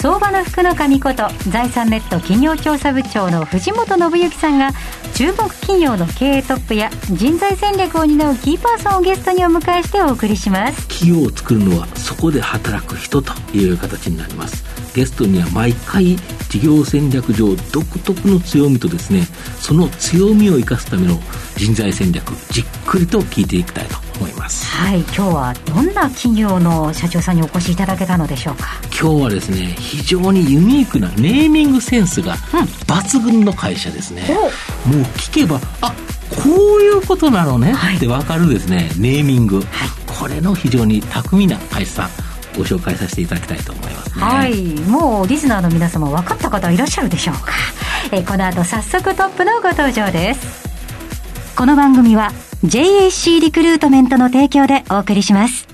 相場の福の神こと財産ネット企業調査部長の藤本信之さんが注目企業の経営トップや人材戦略を担うキーパーソンをゲストにお迎えしてお送りします。企業を作るのはそこで働く人という形になります。ゲストには毎回事業戦略上独特の強みとですねその強みを生かすための人材戦略じっくりと聞いていきたいと思います。はい今日はどんな企業の社長さんにお越しいただけたのでしょうか？今日はですね非常にユニークなネーミングセンスが抜群の会社ですね、もう聞けばあこういうことなのねって分かるですね、ネーミング、これの非常に巧みな会社さんご紹介させていただきたいと思いますね。はい。もうリスナーの皆様分かった方いらっしゃるでしょうか？えこの後早速トップのご登場ですこの番組は JAC リクルートメントの提供でお送りします。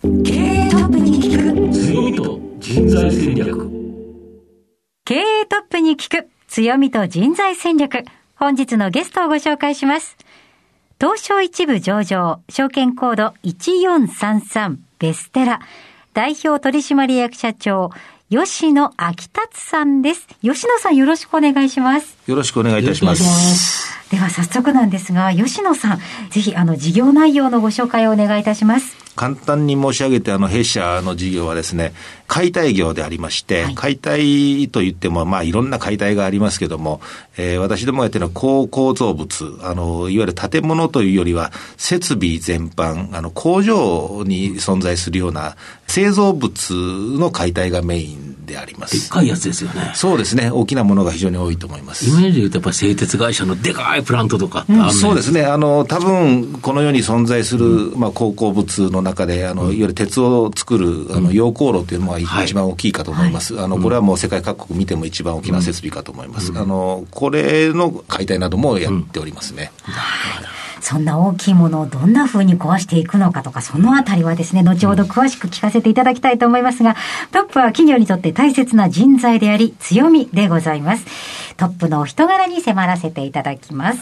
経営トップに聞く強みと人材戦略。経営トップに聞く強みと人材戦略。本日のゲストをご紹介します。東証一部上場証券コード1433ベステラ。代表取締役社長吉野昭達さんです。吉野さんよろしくお願いします。よろしくお願いいたします。では早速なんですが、吉野さん、ぜひあの事業内容のご紹介をお願いいたします。簡単に申し上げて、あの、弊社の事業はですね、解体業でありまして、はい解体といっても、まあ、いろんな解体がありますけども、えー私どもがやってるのは高構造物、あの、いわゆる建物というよりは、設備全般、あの、工場に存在するような製造物の解体がメインであります。でっかいやつですよねそうですね、大きなものが非常に多いと思います。イメージで言うとやっぱり製鉄会社のでかいプラントとかってあるのそうですね。あの、多分、この世に存在する、まあ、鉱工物の中で、あの、いわゆる鉄を作る、あの、溶鉱炉というのがはい。一番大きいかと思います。あの、これはもう世界各国見ても一番大きな設備かと思います。あの、これの解体などもやっておりますね。そんな大きいものをどんな風に壊していくのかとか、そのあたりはですね、後ほど詳しく聞かせていただきたいと思いますが、トップは企業にとって大切な人材であり、強みでございます。トップのお人柄に迫らせていただきます。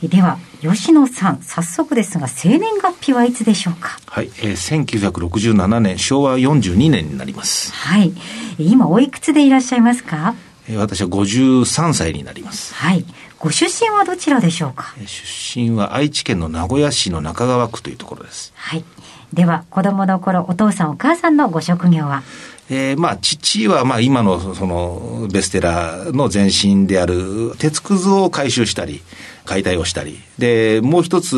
では、吉野さん、早速ですが、生年月日はいつでしょうか？はい。えー1967年、昭和42年になります。はい。今、おいくつでいらっしゃいますか？えー私は53歳になります。はい。ご出身はどちらでしょうか？えー出身は愛知県の名古屋市の中川区というところです。はい。では、子供の頃、お父さんお母さんのご職業は？えーまあ、父は、まあ、今の、その、ベステラの前身である、鉄くずを回収したり、解体をしたり。で、もう一つ、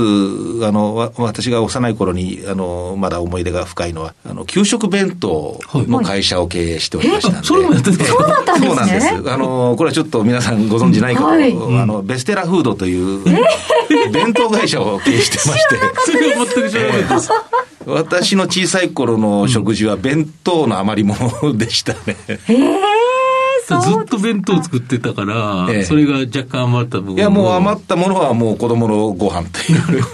あの、わ私が幼い頃に、あの、まだ思い出が深いのは、あの、給食弁当の会社を経営しておりましたんで。えあそれもやってたそうだったんですねそうなんです。あの、これはちょっと皆さんご存知ないかと、はいあの、ベステラフードという、弁当会社を経営してまして。それは全く知らなかったです私の小さい頃の食事は弁当の余り物でしたね。ええそうずっと弁当作ってたから、ええ。それが若干余った部分いや、もう余ったものはもう子供のご飯という。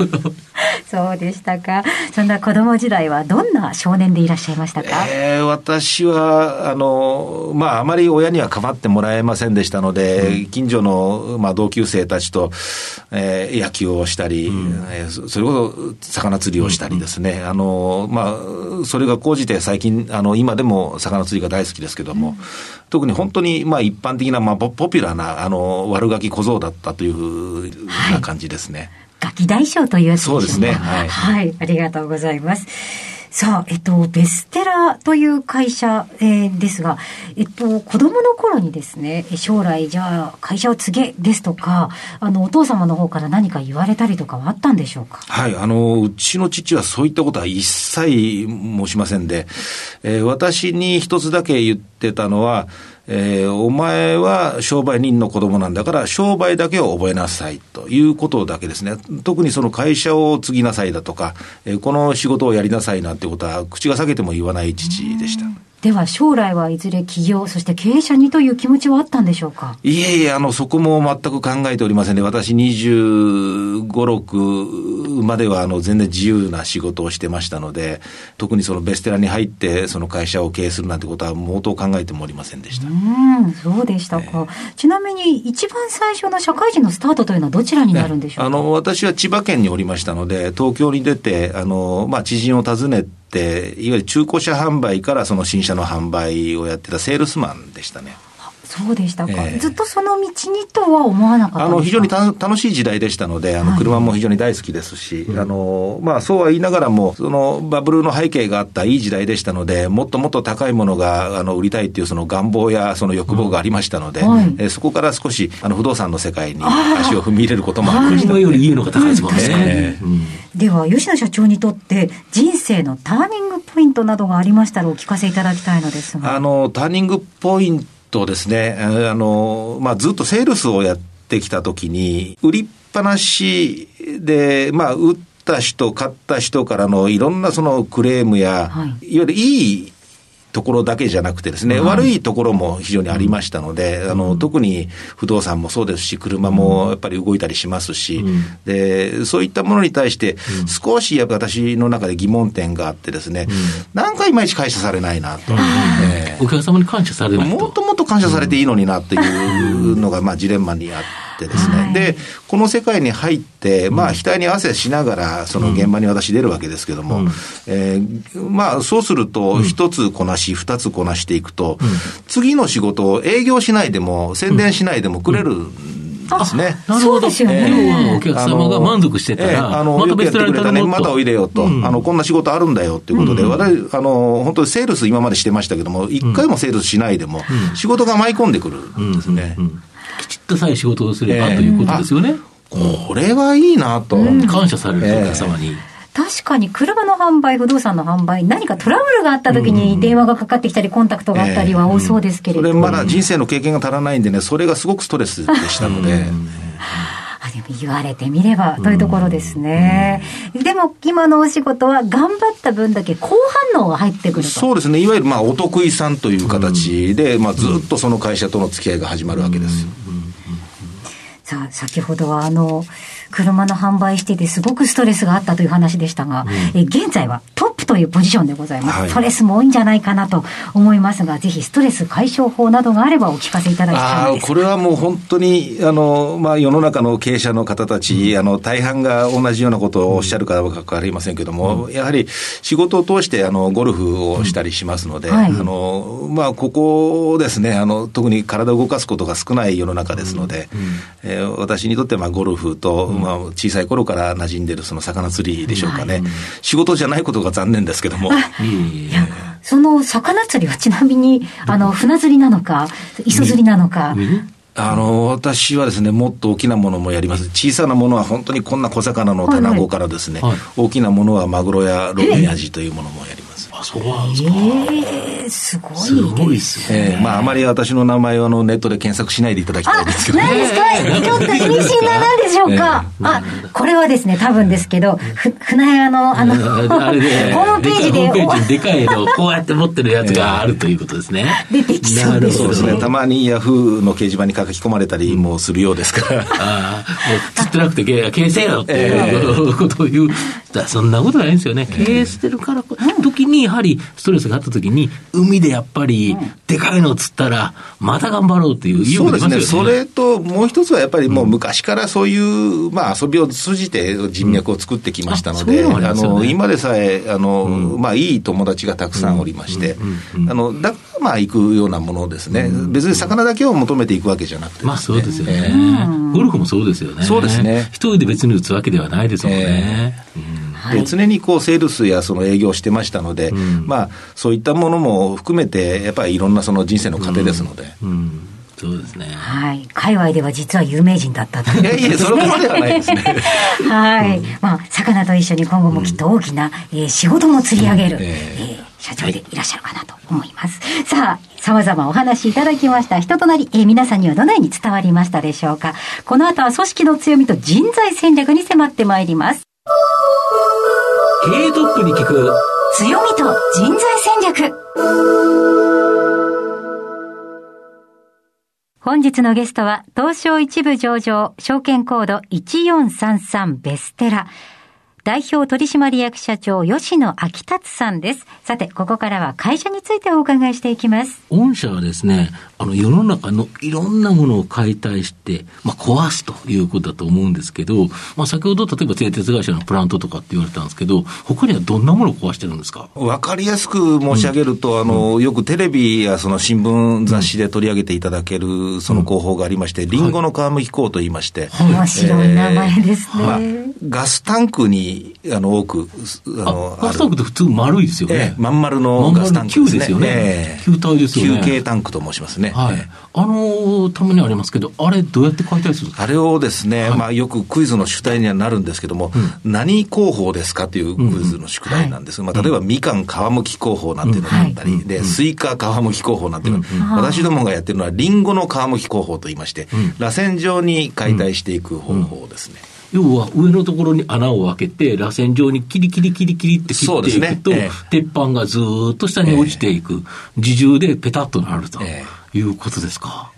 そうでしたか。そんな子供時代はどんな少年でいらっしゃいましたか、えー私は、あの、まあ、あまり親には構ってもらえませんでしたので、近所の、まあ、同級生たちと、えー野球をしたり、えーそそれこそ魚釣りをしたりですね、あの、まあ、それが高じて最近、あの、今でも魚釣りが大好きですけども、特に本当に、まあ、一般的な、まあ、ポポピュラーな、あの、悪ガキ小僧だったというふうな感じですね。ガキ大将というやつそうですねはいはい。ありがとうございます。さあ、えっと、ベステラという会社、えーですが、えっと、子供の頃にですね、将来、じゃあ、会社を継げですとか、あの、お父様の方から何か言われたりとかはあったんでしょうか？はい、あの、うちの父はそういったことは一切申しませんで、えー私に一つだけ言ってたのは、えーお前は商売人の子供なんだから、商売だけを覚えなさいということだけですね。特にその会社を継ぎなさいだとか、えーこの仕事をやりなさいなんてことは、口が裂けても言わない父でした。では将来はいずれ企業、そして経営者にという気持ちはあったんでしょうか？いえいえ、あの、そこも全く考えておりませんで、私25、6まではあの全然自由な仕事をしてましたので、特にそのベステラに入って、その会社を経営するなんてことは、毛頭考えてもおりませんでした。うん、そうでしたか。えー、ちなみに、一番最初の社会人のスタートというのはどちらになるんでしょうか、あの、私は千葉県におりましたので、東京に出て、あの、まあ、知人を訪ねて、いわゆる中古車販売からその新車の販売をやってたセールスマンでしたね。そうでしたか、えー、ずっとその道にとは思わなかったあの非常に楽しい時代でしたので、あの車も非常に大好きですし、はい、あのまあ、そうは言いながらも、そのバブルの背景があったいい時代でしたので、もっともっと高いものがあの売りたいっていうその願望やその欲望がありましたので、うんはい、えー、そこから少しあの不動産の世界に足を踏み入れることもありました、り家のが高いですもんね。では、吉野社長にとって、人生のターニングポイントなどがありましたらお聞かせいただきたいのですが。あの、ターニングポイントとですね、あの、まあ、ずっとセールスをやってきたときに、売りっぱなしで、まあ、売った人、買った人からのいろんなそのクレームや、はい、いわゆるいいところだけじゃなくてですね、はい、悪いところも非常にありましたので、うん、あの、特に不動産もそうですし、車もやっぱり動いたりしますし、うん、で、そういったものに対して、少しやっぱ私の中で疑問点があってですね、うん、なんかいまいち感謝されないなと。えー、お客様に感謝されないと。もっともっと感謝されていいのになっていうのが、まあ、ジレンマにあって、ってですね、はい、で、この世界に入って、まあ、額に汗しながら、その現場に私出るわけですけども、うん、えー、まあ、そうすると、一つこなし、二つこなしていくと、うん、次の仕事を営業しないでも、宣伝しないでもくれる。ですね。なるほど。そうですよね。お客様が満足してたら、あの、また別てくれたね、またおいでよと、あの、こんな仕事あるんだよっていうことで、私、あの、本当にセールス今までしてましたけども、一回もセールスしないでも、仕事が舞い込んでくるんですね。きちっとさえ仕事をすれば、ということですよね。これはいいなと。感謝されるお客様に。確かに車の販売、不動産の販売、何かトラブルがあった時に電話がかかってきたり、コンタクトがあったりは多そうですけれど、えー、それまだ人生の経験が足らないんでね、それがすごくストレスでしたので。あでも言われてみればというところですね。でも今のお仕事は頑張った分だけ好反応が入ってくるそうですね。いわゆるまあお得意さんという形で、まあずっとその会社との付き合いが始まるわけです。さあ、先ほどはあの、車の販売しててすごくストレスがあったという話でしたが、うん、え現在はトップというポジションでございます、はい、ストレスも多いんじゃないかなと思いますが、ぜひストレス解消法などがあればお聞かせいただきたいです。これはもう本当にあの、まあ、世の中の経営者の方たち、うん、あの大半が同じようなことをおっしゃるか分かりませんけれども、うん、やはり仕事を通してあのゴルフをしたりしますので、はい、あのまあ、ここですねあの、特に体を動かすことが少ない世の中ですので、えー、私にとってはまあゴルフと、まあ、小さい頃から馴染んでるその魚釣りでしょうかね、はい、仕事じゃないことが残念ですけども。いやその魚釣りはちなみに、あの、船釣りなのか、磯釣りなのか、あの、私はですね、もっと大きなものもやります。小さなものは本当にこんな小魚の卵からですね、はいはい、大きなものはマグロやロミアジというものもやります。そうなんですか。えー、すごいすごいですね。えー、まあ、あまり私の名前をあのネットで検索しないでいただきたいですけど、ね。何ですか？ちょっと意味深な何でしょうか、えー、あ、これはですね、多分ですけど、ふ船屋の、あの、あれで、ホームページで。ホームページでかいのこうやって持ってるやつがあるということですね。出てきそうですね。そうですね。たまにヤフーの掲示板に書き込まれたりもするようですから。ああ、もう釣ってなくて経営せよっていうことを言う。そんなことないんですよね。経営してるから、時にやはりストレスがあった時に、海でやっぱり、でかいのを釣ったら、また頑張ろうっていう、そうですね。それと、もう一つはやっぱりもう昔からそういう、まあ遊びを通じて人脈を作ってきましたので、あの、今でさえ、あの、まあいい友達がたくさんおりまして、あの、だからまあ行くようなものですね。別に魚だけを求めていくわけじゃなくて、まあそうですよね。ゴルフもそうですよね。そうですね。一人で別に打つわけではないですもんね。で常にこうセールスやその営業してましたので、うん、まあ、そういったものも含めて、やっぱりいろんなその人生の糧ですので。うんうんそうですね。はい。界隈では実は有名人だったという、ね、いやいや、それまではないですね。はい。うん、まあ、魚と一緒に今後もきっと大きな、うん、えー、仕事も釣り上げる、うん、えー、社長でいらっしゃるかなと思います。さあ、様々お話しいただきました人となり、えー、皆さんにはどのように伝わりましたでしょうか。この後は組織の強みと人材戦略に迫ってまいります。経営トップに聞く強みと人材戦戦略本日のゲストは、東証一部上場、証券コード1433ベステラ。代表取締役社長、吉野昭達さんです。さて、ここからは会社についてお伺いしていきます。御社はですね、あの、世の中のいろんなものを解体して、まあ、壊すということだと思うんですけど、まあ、先ほど、例えば製鉄会社のプラントとかって言われたんですけど、他にはどんなものを壊してるんですか？わかりやすく申し上げると、うん、あの、よくテレビやその新聞雑誌で取り上げていただける、その広報がありまして、り、うんごの皮むき工と言いまして、はい、面白い名前ですね。まあ、ガスタンクに、あの、多くく、あの、ガスタンクって普通丸いですよね。ええ、まん丸のガスタンクですね。ですよね。え球体ですよね。球形タンクと申しますね。はい。あのたまにありますけど、あれどうやって解体するんですか？あれをですね、まあよくクイズの主題にはなるんですけども、何工法ですかというクイズの主題なんです。まあ例えばみかん皮むき工法なんていうのがあったり、で、スイカ皮むき工法なんていうの、私どもがやってるのはリンゴの皮むき工法と言いまして、螺旋状に解体していく方法ですね。要は上のところに穴を開けて、螺旋状にキリキリキリキリって切っていくと、ねえー、鉄板がずっと下に落ちていく、自重でペタッとなるということですか。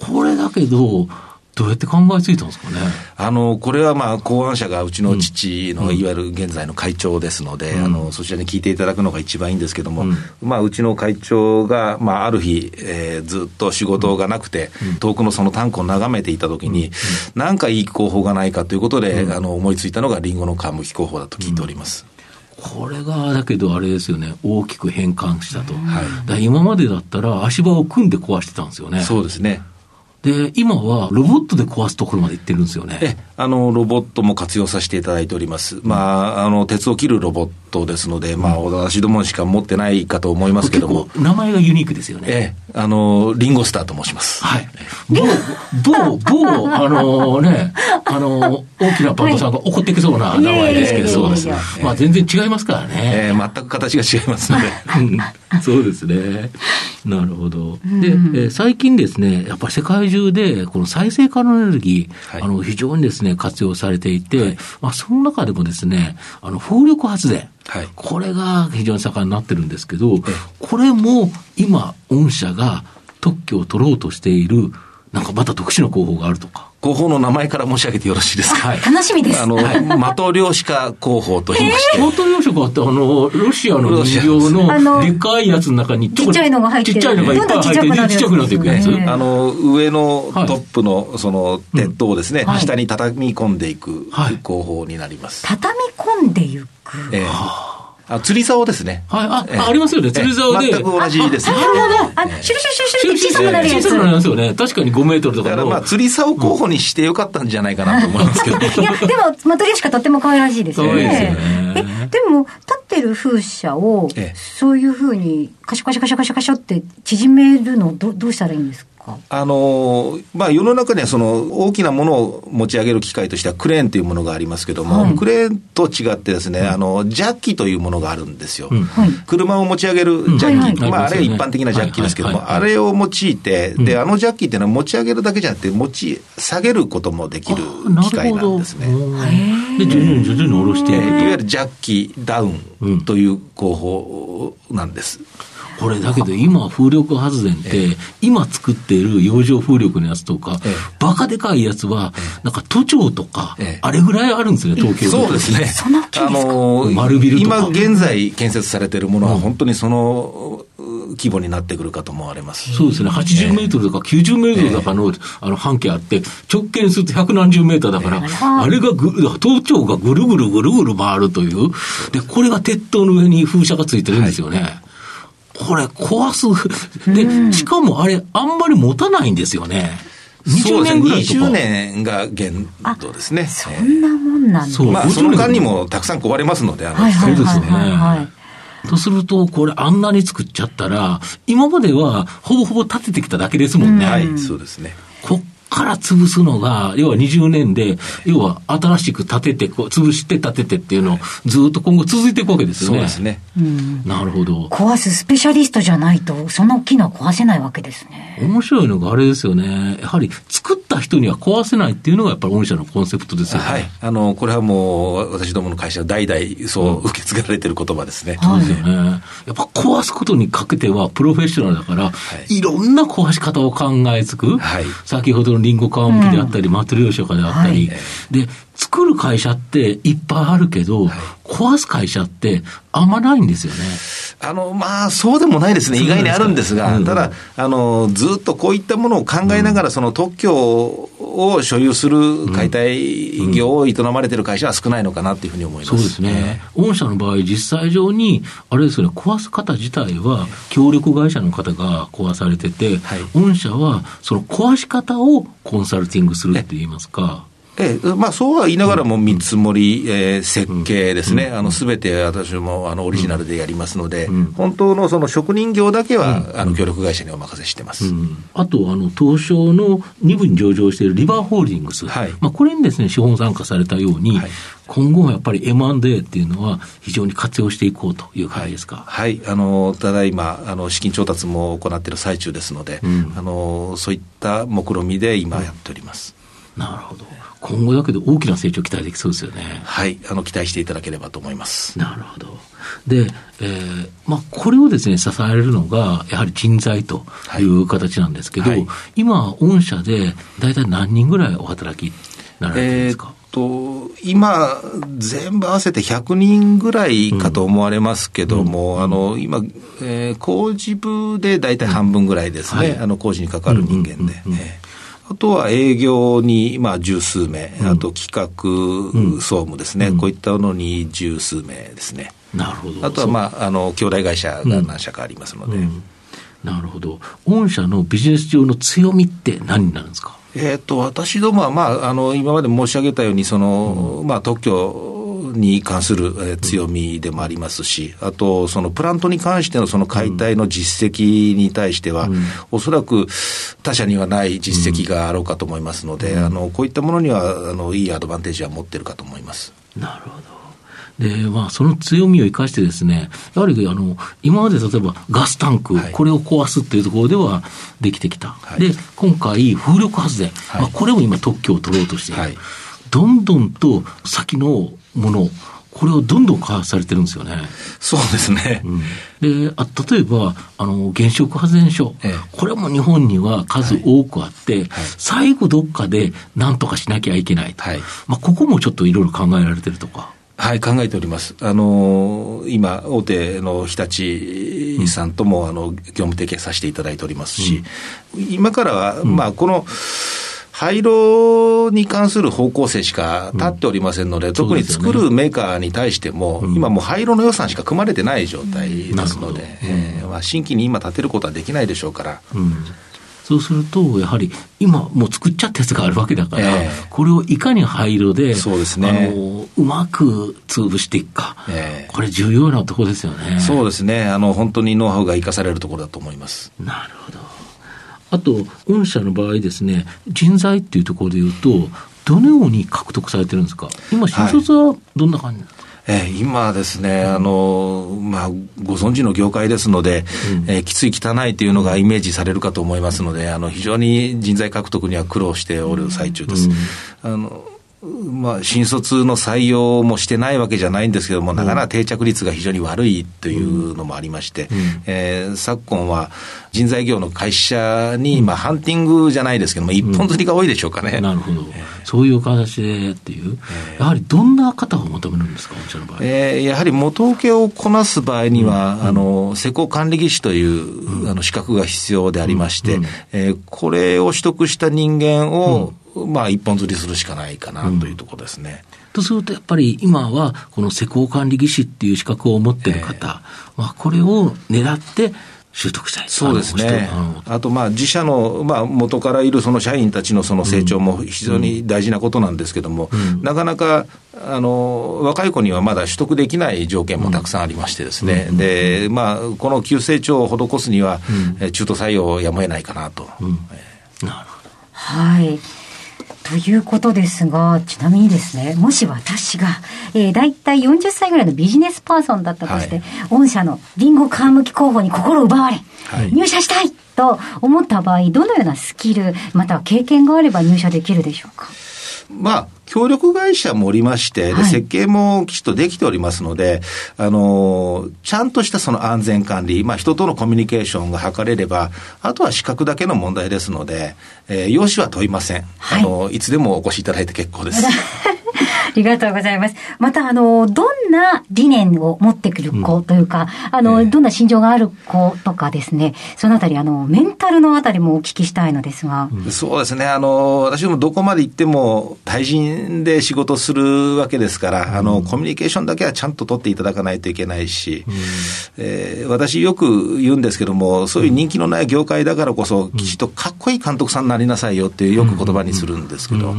これだけど、どうやって考えついたんですかね？あの、これはまあ、考案者がうちの父の、いわゆる現在の会長ですので、うん、あの、そちらに聞いていただくのが一番いいんですけども、うん、まあ、うちの会長が、まあ、ある日、えー、ずっと仕事がなくて、うん、遠くのそのタンクを眺めていたときに、なんかいい候補がないかということで、あの、思いついたのがリンゴの皮むき候補だと聞いております。これが、だけどあれですよね、大きく変換したと。はい、今までだったら足場を組んで壊してたんですよね。そうですね。で、今はロボットで壊すところまで行ってるんですよね。え、あの、ロボットも活用させていただいております。まあ、あの、鉄を切るロボットですので、まあ、私どもしか持ってないかと思いますけども。名前がユニークですよね。ええ、あの、リンゴスターと申します。はい。某、某、某、あのね、あの、大きなバンドさんが怒ってきそうな名前ですけど、そうですね。まあ、全然違いますからね。ええ、全く形が違いますので。そうですね。なるほど。で、え最近ですね、やっぱり世界中で、この再生可能エネルギー、はい、あの、非常にですね、活用されていて、はい、まあ、その中でもですね、あの、風力発電。はい、これが非常に盛んになってるんですけど、これも今、御社が特許を取ろうとしている、なんかまた特殊な工法があるとか。広報の名前から申し上げてよろしいですか？はい、楽しみです。あの、はい、的量子化広報と言いまして。的量子化って、あの、ロシアの人形のでかいやつの中にちっちゃいのが入ってる。ちっちゃいのがいっぱい入ってる。ちっちゃくなっていくやつ。あの、上のトップの、その、鉄塔をですね、下に畳み込んでいく広報になります。畳み込んでいく。ええあ釣り竿ですね。はい、あ、えー、ありますよね。釣り竿で。全く同じです。なるほど。あ、シュルシュルシュルシュルって小さくなるやつ。小さくなりますよね。確かに5メートルとかだからまあ、釣り竿候補にしてよかったんじゃないかなと思いますけど。いや、でも、マトリョシカとっても可愛らしいですよね。ですよね。え、でも、立ってる風車を、そういうふうに、カシャカシャカシャカシャカシャって縮めるの、ど、どうしたらいいんですかあのまあ、世の中にはその大きなものを持ち上げる機械としてはクレーンというものがありますけども、はい、クレーンと違ってですね、あの、ジャッキというものがあるんですよ。うん、車を持ち上げるジャッキ、まあ、あれは一般的なジャッキですけども、あれを用いて、で、あのジャッキっていうのは持ち上げるだけじゃなくて、持ち下げることもできる機械なんですね。で、徐々に徐々に下ろしていわゆるジャッキダウンという工法なんです。これだけど今風力発電って、今作っている洋上風力のやつとか、バカでかいやつは、なんか都庁とか、あれぐらいあるんですよね、東京そうですね。あの丸ビル今現在建設されているものは本当にその、規模になってくるかと思われます。そうですね。80メートルとか90メートルとかの、あの半径あって、直径すると百何十メーターだから、あれがぐ、東京がぐるぐるぐるぐる回るという。で、これが鉄塔の上に風車がついてるんですよね。はいこれ壊す。で、しかもあれ、あんまり持たないんですよね。20年ぐらいとか。20年が限度ですね。そんなもんなんですまあ、その間にもたくさん壊れますので、あの、そうですね。とすると、これあんなに作っちゃったら、今まではほぼほぼ立ててきただけですもんね。はい、そうですね。から潰すのが、要は20年で、要は新しく建てて、こう潰して建ててっていうのを、ずっと今後続いていくわけですよね。そうですね。なるほど。壊すスペシャリストじゃないと、その機能壊せないわけですね。面白いのがあれですよね。やはり作った人には壊せないっていうのがやっぱり御社のコンセプトですよね。はい。あの、これはもう、私どもの会社代々そう受け継がれてる言葉ですね。そうですよね。やっぱ壊すことにかけてはプロフェッショナルだから、い、ろんな壊し方を考えつく。はい先ほどのリンゴ皮むきであったり、マトリョーシャカであったり、で、作る会社っていっぱいあるけど、壊す会社ってあんまないんですよね。あの、まあ、そうでもないですね。意外にあるんですが、うん。ただ、あの、ずっとこういったものを考えながら、その特許を所有する解体業を営まれてる会社は少ないのかなっていうふうに思います。そうですね。御社の場合、実際上に、あれですよね、壊す方自体は、協力会社の方が壊されてて、はい御社は、その壊し方をコンサルティングするって言いますか。ええ、まあ、そうは言いながらも見積もり、えー設計ですね、あの、すべて私も、あの、オリジナルでやりますので、本当のその職人業だけは、あの、協力会社にお任せしてます。うんあと、あの、東証の2部に上場しているリバーホールディングス。はい。まあ、これにですね、資本参加されたように、はい。今後はやっぱり M&A っていうのは非常に活用していこうという感じですか？はい、あの、ただいま、あの、資金調達も行っている最中ですので、ん。あの、そういった目論みで今やっております。なるほど。今後だけど大きな成長期待できそうですよね。はい、あの、期待していただければと思います。なるほど。で、えーまあ、これをですね、支えるのが、やはり人材という形なんですけど、はい今、御社で大体何人ぐらいお働きになられてるんですか、と、今、全部合わせて100人ぐらいかと思われますけども、あの、今、えー工事部で大体半分ぐらいですね、はいあの、工事に関わる人間で。うんうんうんうんえーあとは営業に、まあ、十数名、あと企画、総務ですね、こういったのに十数名ですね。なるほど。あとは、まあ、あの、兄弟会社が何社かありますので。うん。なるほど。御社のビジネス上の強みって何になるんですか？えー、と私どもは、まあ、あの今まで申し上げたように、そのまあ、特許に関する、えー強みでもありますし、あと、そのプラントに関してのその解体の実績に対しては、おそらく他社にはない実績があろうかと思いますので、あのこういったものにはあのいいアドバンテージは持ってるかと思います。なるほど。で、まあ、その強みを生かしてですね、やはり、あの、今まで例えばガスタンク、はいこれを壊すっていうところではできてきた。はいで、今回、風力発電、はいまあ、これも今特許を取ろうとしている。はいどんどんと先のもの、これをどんどん開発されてるんですよね。そうですね。で、あ例えば、あの、原子力発電所、ええこれも日本には数多くあって、最後どっかで何とかしなきゃいけないと。はいまあ、ここもちょっといろいろ考えられてるとか。はい、考えております。あの今、大手の日立さんとも、あの、業務提携させていただいておりますし、今からは、まあ、この、廃炉に関する方向性しか立っておりませんので、特に作るメーカーに対しても、今もう廃炉の予算しか組まれてない状態ですので、えーまあ、新規に今建てることはできないでしょうから、うん。そうすると、やはり今もう作っちゃったやつがあるわけだから、ええ。これをいかに廃炉で、そうですね。あのうまく潰していくか、ええ。これ重要なところですよね。そうですね、あの、本当にノウハウが生かされるところだと思います。なるほど。あと、御社の場合ですね、人材っていうところで言うと、どのように獲得されてるんですか？今、新卒はどんな感じ、えー今ですね、あの、まあ、ご存知の業界ですので、えーきつい汚いというのがイメージされるかと思いますので、あの、非常に人材獲得には苦労しておる最中です。あの、まあ、新卒の採用もしてないわけじゃないんですけども、なかなか定着率が非常に悪いというのもありまして、えー昨今は人材業の会社に、まあ、ハンティングじゃないですけども、一本釣りが多いでしょうかね。なるほど、そういう形でっていう、やはりどんな方を求めるんですか、御社の場合。えーやはり元請けをこなす場合には、あの施工管理技師という、あの資格が必要でありまして、えーこれを取得した人間を、まあ、一本釣りするしかないかなというところですね。とすると、やっぱり今は、この施工管理技師っていう資格を持ってる方、まあ、これを狙って習得したい。そうですねあと、まあ、自社の、まあ、元からいるその社員たちのその成長も非常に大事なことなんですけども、なかなか、あの、若い子にはまだ取得できない条件もたくさんありましてですね。で、まあ、この急成長を施すには、えー中途採用をやむを得ないかなと。えーなるほど。はい。ということですが、ちなみにですね、もし私が、えー、大体40歳ぐらいのビジネスパーソンだったとして、はい、御社のリンゴ皮むき候補に心奪われ、はい、入社したいと思った場合、どのようなスキル、または経験があれば入社できるでしょうか？まあ、協力会社もおりまして、はい、設計もきちっとできておりますので、あの、ちゃんとしたその安全管理、まあ、人とのコミュニケーションが図れれば、あとは資格だけの問題ですので、えー、用紙は問いません。はい、あの、いつでもお越しいただいて結構です。ありがとうございます。また、あの、どんな理念を持ってくる子というか、うん、あの、えー、どんな心情がある子とかですね、そのあたり、あの、メンタルのあたりもお聞きしたいのですが。うん、そうですね。あの、私もどこまで行っても、対人で仕事するわけですから、うん、あの、コミュニケーションだけはちゃんと取っていただかないといけないし、うん、えー、私よく言うんですけども、そういう人気のない業界だからこそ、きちっとかっこいい監督さんになりなさいよってよく言葉にするんですけど、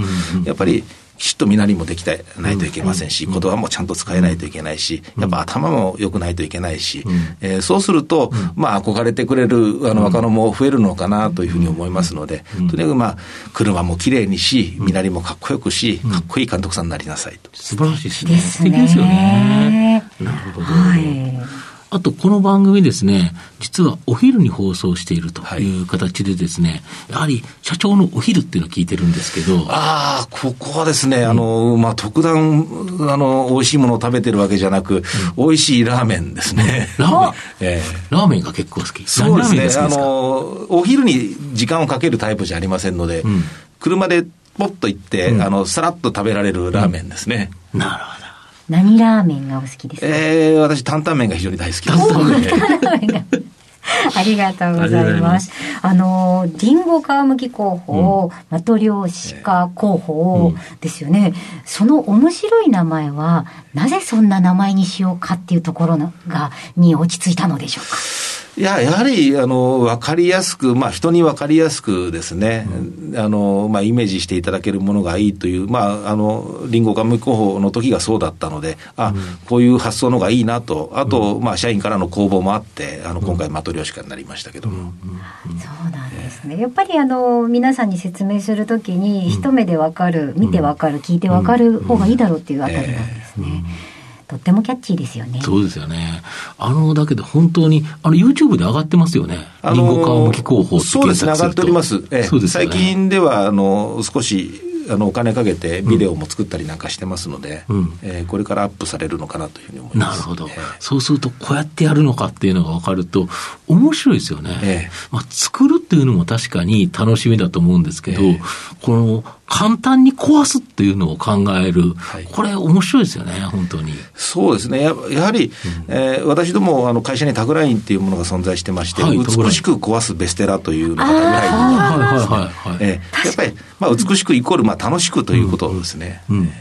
やっぱり、きちっと身なりもできたないといけませんし、言葉もちゃんと使えないといけないし、やっぱ頭も良くないといけないし、えー、そうすると、まあ、憧れてくれるあの若者も増えるのかなというふうに思いますので、とにかくまあ、車もきれいにし、身なりもかっこよくし、かっこいい監督さんになりなさいと。素晴らしいですね。素敵ですよね。なるほど。はいあと、この番組ですね、実はお昼に放送しているという形でですね、はい、やはり社長のお昼っていうのを聞いてるんですけど。ああ、ここはですね、あの、まあ、特段、あの、美味しいものを食べてるわけじゃなく、うん、美味しいラーメンですね。ラーメン、えー、ラーメンが結構好き。そうですね。あの、お昼に時間をかけるタイプじゃありませんので、うん、車でポッと行って、うん、あの、さらっと食べられるラーメンですね。なるほど。何ラーメンがお好きですか？ええー、私、担々麺が非常に大好きです。担々麺ありがとうございます。あの、リンゴ皮むき候補、うん、マトリョーシカ候補ですよね、うん、その面白い名前は、なぜそんな名前にしようかっていうところのが、に落ち着いたのでしょうか？いや、やはり、あの、わかりやすく、まあ、人にわかりやすくですね、うん、あの、まあ、イメージしていただけるものがいいという、まあ、あの、リンゴガム候補の時がそうだったので、あ、うん、こういう発想のがいいなと、あと、うん、まあ、社員からの公募もあって、あの、今回、マトリョーシカになりましたけど。も。そうなんですね。やっぱり、あの、皆さんに説明するときに、一目でわかる、見てわかる、聞いてわかる方がいいだろうっていうあたりなんですね。とってもキャッチーですよね。そうですよね。あの、だけど本当に、あの、YouTube で上がってますよね。あのー、リンゴ皮むき候補そうですね、上がっております。ええ、そうです、ね、最近では、あの、少し、あのお金かけてビデオも作ったりなんかしてますので、うん、えー、これからアップされるのかなというふうに思います。なるほど、えー、そうすると、こうやってやるのかっていうのが分かると、面白いですよね。えー、まあ、作るっていうのも確かに楽しみだと思うんですけど、この簡単に壊すっていうのを考える、はい、これ、面白いですよね、本当に。そうですね、ややはり、うん、えー、私どもあの会社にタグラインっていうものが存在してまして、はい、美しく壊すベステラというのがタグラインに。なってます。えやっぱり、まあ、美しくイコール、まあ、楽しくということですね。うん、うんうん。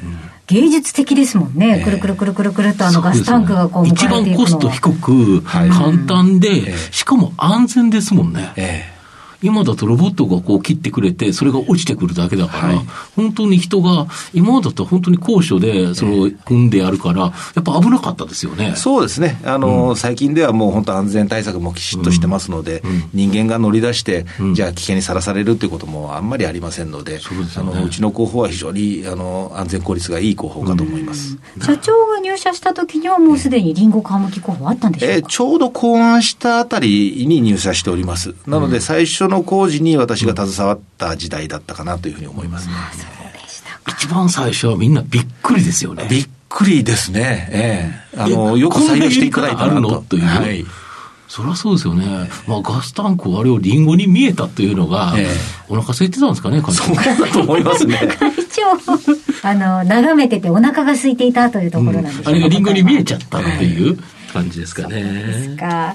芸術的ですもんね、えー、くるくるくるくるくるとあのガスタンクがこう一番コスト低く、簡単で、しかも安全ですもんね。えー今だとロボットがこう切ってくれて、それが落ちてくるだけだから、はい、本当に人が、今だと本当に高所でそれを踏んでやるから、やっぱ危なかったですよね。そうですね。あの、うん、最近ではもう本当安全対策もきちっとしてますので、うん、人間が乗り出して、うん、じゃあ危険にさらされるということもあんまりありませんので、うあのうちの広報は非常にあの安全効率がいい広報かと思います。社長が入社した時にはもうすでにリンゴ皮むき広報あったんでしょうか、えー、ちょうど考案したあたりに入社しております。なので最初の工事に私が携わった時代だったかなというふうに思いますね。一番最初はみんなびっくりですよね。びっくりですね。ええー、あの、よく採用していただいたなと。という。はい。そりゃそうですよね。まあ、ガスタンクあれをリンゴに見えたというのが、えー、お腹空いてたんですかね、そうだと思いますね。会長、あの、眺めててお腹が空いていたというところなんです、うん、あれがリンゴに見えちゃったっていう。感じですかね。ですか。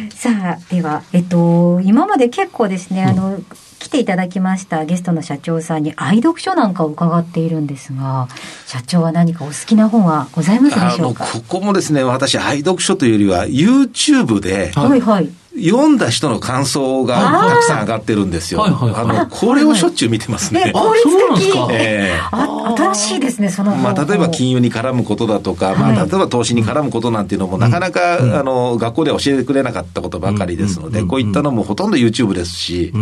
うん、さあ、では、えっと、今まで結構ですね、あの、来ていただきましたゲストの社長さんに愛読書なんかを伺っているんですが、社長は何かお好きな本はございますでしょうか？ここもですね、私、愛読書というよりは、YouTube で、はいはい。読んだ人の感想がたくさん上がってるんですよ。あの、これをしょっちゅう見てますね。効率的。えー、新しいですね、そのまあ、例えば金融に絡むことだとか、まあ、例えば投資に絡むことなんていうのも、なかなか、あの、学校では教えてくれなかったことばかりですので、こういったのもほとんど YouTube ですし、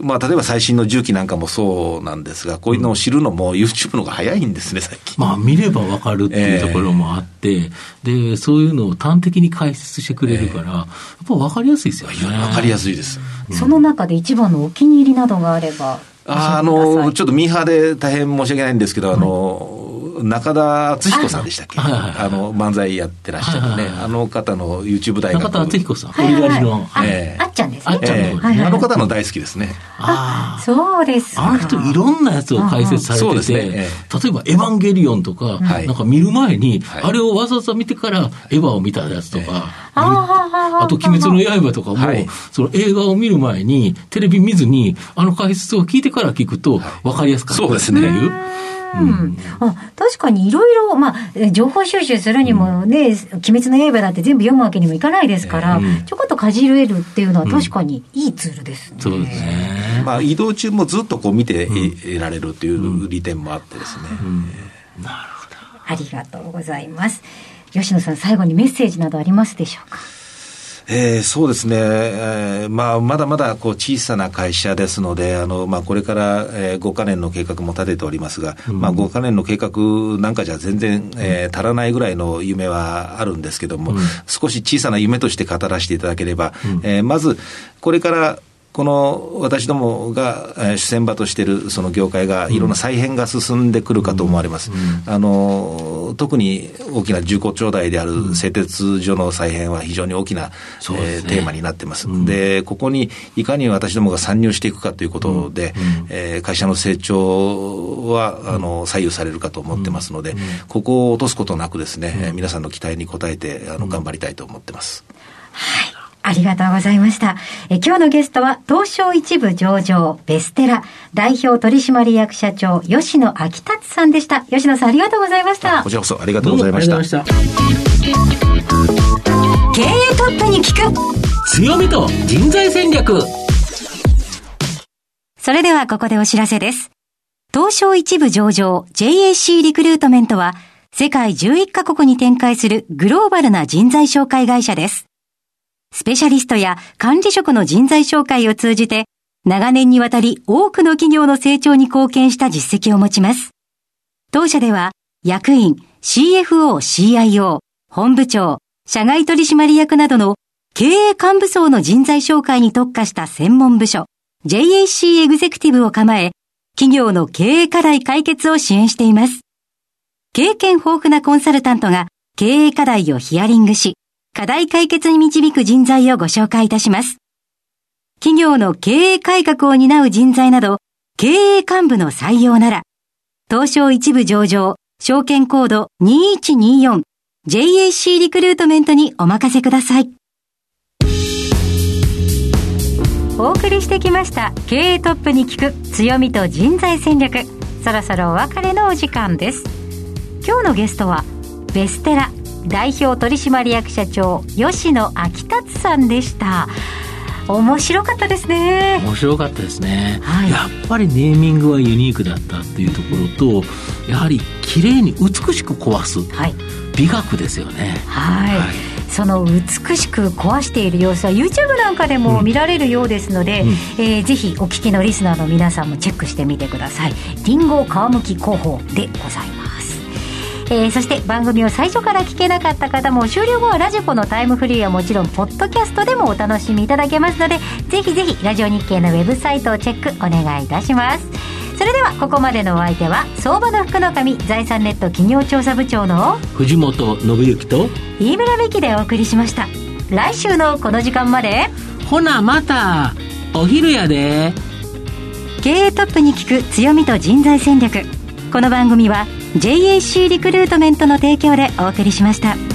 まあ、例えば最新の重機なんかもそうなんですが、こういうのを知るのも YouTube の方が早いんですね、最近。まあ、見ればわかるっていうところもあって、えー、で、そういうのを端的に解説してくれるから、えー、やっぱわかりやすいですよね。わかりやすいです。その中で一番のお気に入りなどがあれば。あの、ちょっとミーハーで大変申し訳ないんですけど、あの、中田敦彦さんでしたっけ、あの漫才やってらっしゃるね、あの方の YouTube 大学。中田敦彦さん、堀りの、あっちゃんですね、あの。方の大好きですね。あそうですあの人、いろんなやつを解説されてて、例えばエヴァンゲリオンとか、なんか見る前に、あれをわざわざ見てからエヴァを見たやつとか、あと、鬼滅の刃とかも、その映画を見る前に、テレビ見ずに、あの解説を聞いてから聞くと、分かりやすかったっていう。うん、あ確かにいろいろ、まあ、情報収集するにもね、うん、鬼滅の刃だって全部読むわけにもいかないですから、うん、ちょこっとかじれるっていうのは確かにいいツールですね。そうですね。まあ、移動中もずっとこう見ていられるっていう利点もあってですね。なるほど。ありがとうございます。吉野さん、最後にメッセージなどありますでしょうか？えー、そうですね、えーまあ、まだまだこう小さな会社ですので、あのまあ、これから、えー、5か年の計画も立てておりますが、うん、まあ、5か年の計画なんかじゃ全然、えー、足らないぐらいの夢はあるんですけども、うん、少し小さな夢として語らせていただければ、うん、えー、まず、これからこの私どもが主戦場としているその業界がいろんな再編が進んでくるかと思われます。あの特に大きな重厚長大である製鉄所の再編は非常に大きな、うん、えー、テーマになってます。うん、で、ここにいかに私どもが参入していくかということで、うん、えー、会社の成長はあの左右されるかと思ってますので、ここを落とすことなくですね、皆さんの期待に応えてあの頑張りたいと思ってます。はい。ありがとうございました。え今日のゲストは、東証一部上場、ベステラ、代表取締役社長、吉野昭達さんでした。吉野さん、ありがとうございました。こちらこそありがとうございました。した経営トップに聞く強みと人材戦略それではここでお知らせです。東証一部上場 JAC リクルートメントは世界11カ国に展開するグローバルな人材紹介会社です。スペシャリストや管理職の人材紹介を通じて、長年にわたり多くの企業の成長に貢献した実績を持ちます。当社では、役員、CFO、CIO、本部長、社外取締役などの経営幹部層の人材紹介に特化した専門部署、JAC エグゼクティブを構え、企業の経営課題解決を支援しています。経験豊富なコンサルタントが経営課題をヒアリングし、課題解決に導く人材をご紹介いたします。企業の経営改革を担う人材など、経営幹部の採用なら、東証一部上場、証券コード 2124JAC リクルートメントにお任せください。お送りしてきました経営トップに聞く強みと人材戦略そろそろお別れのお時間です今日のゲストはベステラ代表取締役社長吉野昭達さんでした。面白かったですね。面白かったですね、はい、やっぱりネーミングはユニークだったっていうところとやはり綺麗に美しく壊す、はい、美学ですよね。はい、はい。その美しく壊している様子は YouTube なんかでも見られるようですので、うん。うん、えー、ぜひお聞きのリスナーの皆さんもチェックしてみてください。リンゴ皮むき工法でございますえー、そして番組を最初から聞けなかった方も終了後はラジコのタイムフリーはもちろんポッドキャストでもお楽しみいただけますのでぜひぜひラジオ日経のウェブサイトをチェックお願いいたします。それではここまでのお相手は相場の福の神財産ネット企業調査部長の藤本信之と飯村美希でお送りしました。来週のこの時間までほなまたお昼やで。経営トップに聞く強みと人材戦略。この番組は JAC リクルートメントの提供でお送りしました。